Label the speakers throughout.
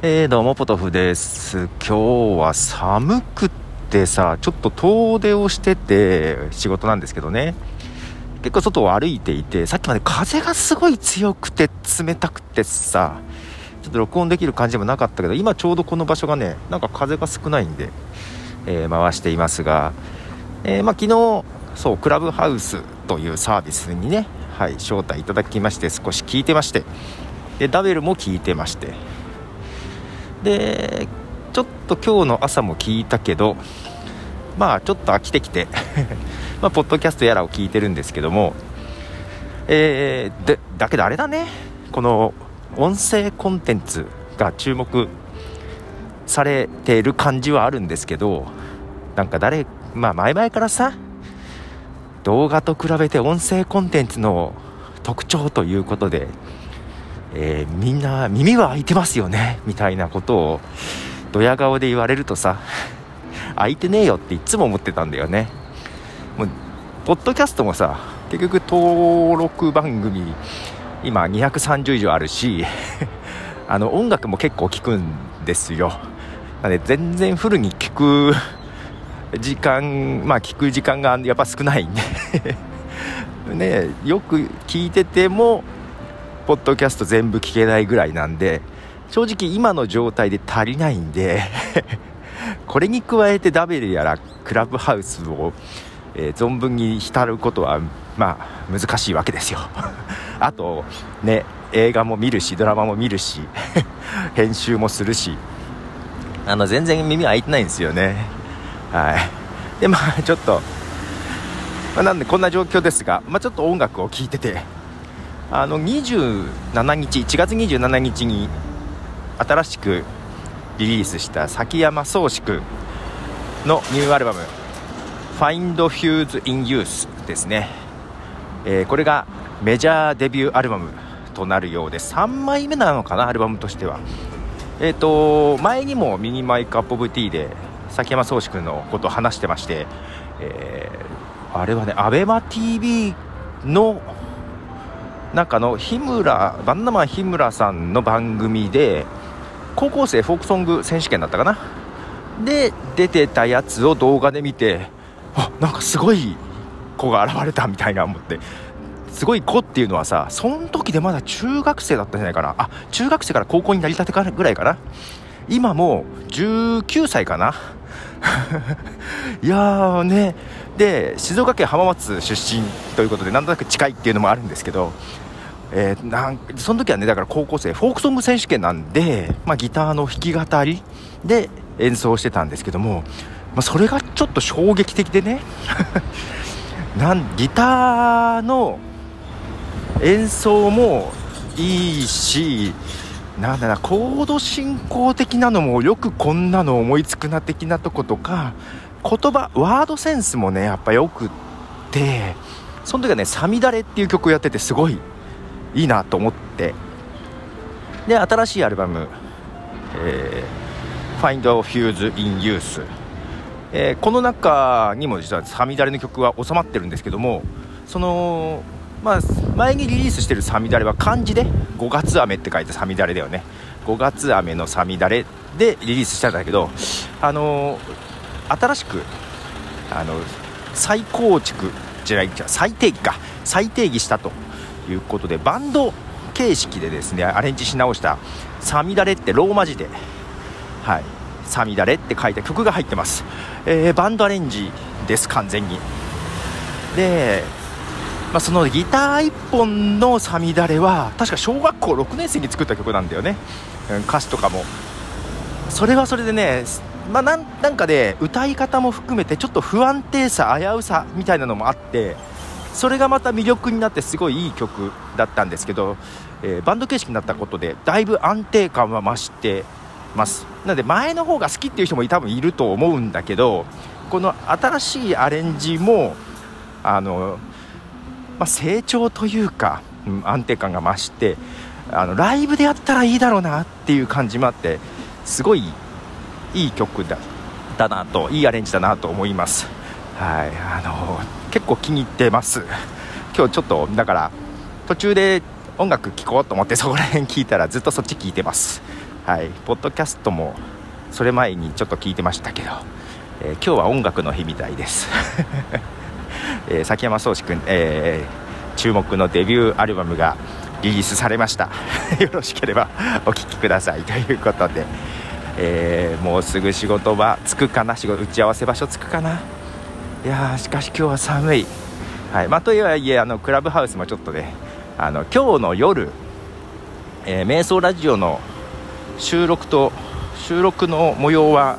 Speaker 1: えー、どうもポトフです。今日は寒くってさちょっと遠出をしてて仕事なんですけどね。結構外を歩いていてさっきまで風がすごい強くて冷たくてさちょっと録音できる感じでもなかったけど今ちょうどこの場所がねなんか風が少ないんで、えー、回していますが、えー、まあ、昨日そうクラブハウスというサービスにね、はい、招待いただきまして少し聞いてましてでダベルも聞いてましてでちょっと今日の朝も聞いたけどまあちょっと飽きてきて まあポッドキャストやらを聞いてるんですけどもえー、でだけどあれだね。この音声コンテンツが注目されている感じはあるんですけどなんか誰まあ前々からさ動画と比べて音声コンテンツの特徴ということでえー、みんな耳は開いてますよねみたいなことをドヤ顔で言われるとさ開いてねえよっていつも思ってたんだよね。もうポッドキャストもさ結局登録番組今230以上あるし あの音楽も結構聞くんですよ。なので全然フルに聞く時間まあ聞く時間がやっぱ少ないんで。ねよく聞いててもポッドキャスト全部聞けないぐらいなんで正直今の状態で足りないんで これに加えてダベルやらクラブハウスを、えー、存分に浸ることはまあ難しいわけですよ。あとね映画も見るしドラマも見るし 編集もするしあの全然耳開いてないんですよね。はい。でまあちょっと、まあ、なんでこんな状況ですが、まあ、ちょっと音楽を聴いててあの27日1月27日に新しくリリースした崎山宗志君のニューアルバム「Find Fuse in Use」ですね、えー、これがメジャーデビューアルバムとなるようで3枚目なのかなアルバムとしては。えっ、ー、と前にもミニマイクアップオブティーで崎山宗志君のことを話してまして、えー、あれはね ABEMATV の中の日村バンナマン日村さんの番組で高校生フォークソング選手権だったかな？で出てたやつを動画で見てあなんかすごい子が現れたみたいな思ってすごい子っていうのはさその時でまだ中学生だったんじゃないかな？あ中学生から高校になりたてかぐらいかな？今もう19歳かな？いやーねで静岡県浜松出身ということでなんとなく近いっていうのもあるんですけど、えー、なんその時はねだから高校生フォークソング選手権なんで、まあ、ギターの弾き語りで演奏してたんですけども、まあ、それがちょっと衝撃的でね なんギターの演奏もいいしなんだなコード進行的なのもよくこんなの思いつくな的なとことか言葉ワードセンスもねやっぱよくってその時はね「さみだれ」っていう曲をやっててすごいいいなと思って。で新しいアルバム「えー、Find Fuse in Use」えー、この中にも実は「さみだれ」の曲は収まってるんですけどもそのまあ、前にリリースしてるさみだれは漢字で「5月雨」って書いてさみだれだよね。5月雨のさみだれでリリースしたんだけどあのー、新しくあの再構築じゃない再定義か。再定義したということでバンド形式でですねアレンジし直した「さみだれ」ってローマ字で「はい、さみだれ」って書いた曲が入ってます、えー、バンドアレンジです完全に。でまあ、そのギター1本の「さみだれ」は確か小学校6年生に作った曲なんだよね、うん、歌詞とかも。それはそれでね、まあ、なんなんかで歌い方も含めてちょっと不安定さ危うさみたいなのもあってそれがまた魅力になってすごいいい曲だったんですけど、えー、バンド形式になったことでだいぶ安定感は増してます。なので前の方が好きっていう人も多分いると思うんだけどこの新しいアレンジもあのまあ、成長というか、うん、安定感が増してあのライブでやったらいいだろうなっていう感じもあってすごいいい曲だだなといいアレンジだなと思います。はいあの結構気に入ってます。今日ちょっとだから途中で音楽聴こうと思ってそこら辺聞いたらずっとそっち聞いてます。はいポッドキャストもそれ前にちょっと聞いてましたけど、えー、今日は音楽の日みたいです、えー、崎山壮志君、えー、注目のデビューアルバムがリリースされました。よろしければお聴きくださいということで、えー、もうすぐ仕事場着くかな？仕事打ち合わせ場所着くかな？いやしかし今日は寒い、はい。まあ、とはいえあのクラブハウスもちょっとねあの今日の夜、えー、瞑想ラジオの収録と収録の模様は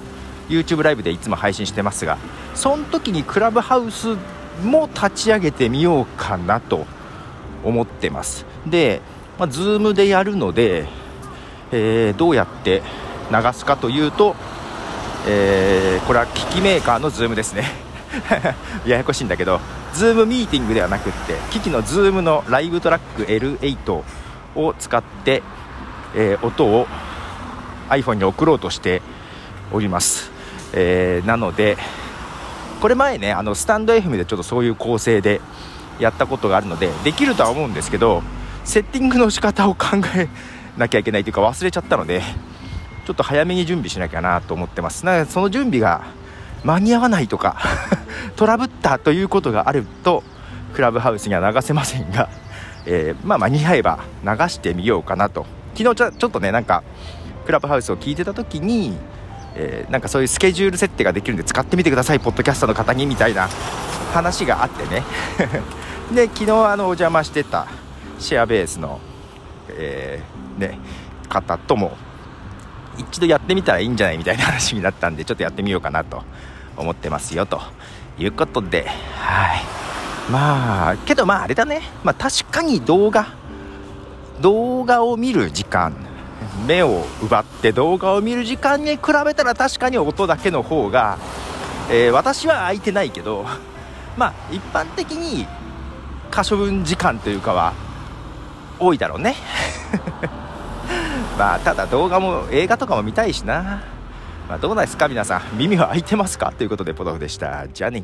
Speaker 1: YouTube ライブでいつも配信してますがその時にクラブハウスも立ち上げてみようかなと思ってます。で、まあ、Zoom でやるので、えー、どうやって流すかというと、えー、これは機器メーカーの Zoom ですね。ややこしいんだけど Zoom ミーティングではなくって機器の Zoom のライブトラック L8 を使って、えー、音を iPhone に送ろうとしております、えー、なのでこれ前ねあのスタンド FM でちょっとそういう構成でやったことがあるのでできるとは思うんですけどセッティングの仕方を考えなきゃいけないというか忘れちゃったのでちょっと早めに準備しなきゃなと思ってます。なその準備が間に合わないとか トラブったということがあるとクラブハウスには流せませんが、えー、まあ、間に合えば流してみようかなと。昨日ちょちょっとねなんかクラブハウスを聞いてた時に、えー、なんかそういうスケジュール設定ができるんで使ってみてくださいポッドキャストの方にみたいな話があってね。で昨日あのお邪魔してたシェアベースの、えー、ね、方とも一度やってみたらいいんじゃないみたいな話になったんでちょっとやってみようかなと思ってますよと。いうことではい。まあけどまああれだね、まあ、確かに動画。動画を見る時間。目を奪って動画を見る時間に比べたら確かに音だけの方が、えー、私は空いてないけどまあ一般的に可処分時間というかは多いだろうね。まあただ動画も映画とかも見たいしな、まあ、どうなんですか皆さん。耳は開いてますか？ということでポトフでした。じゃあね。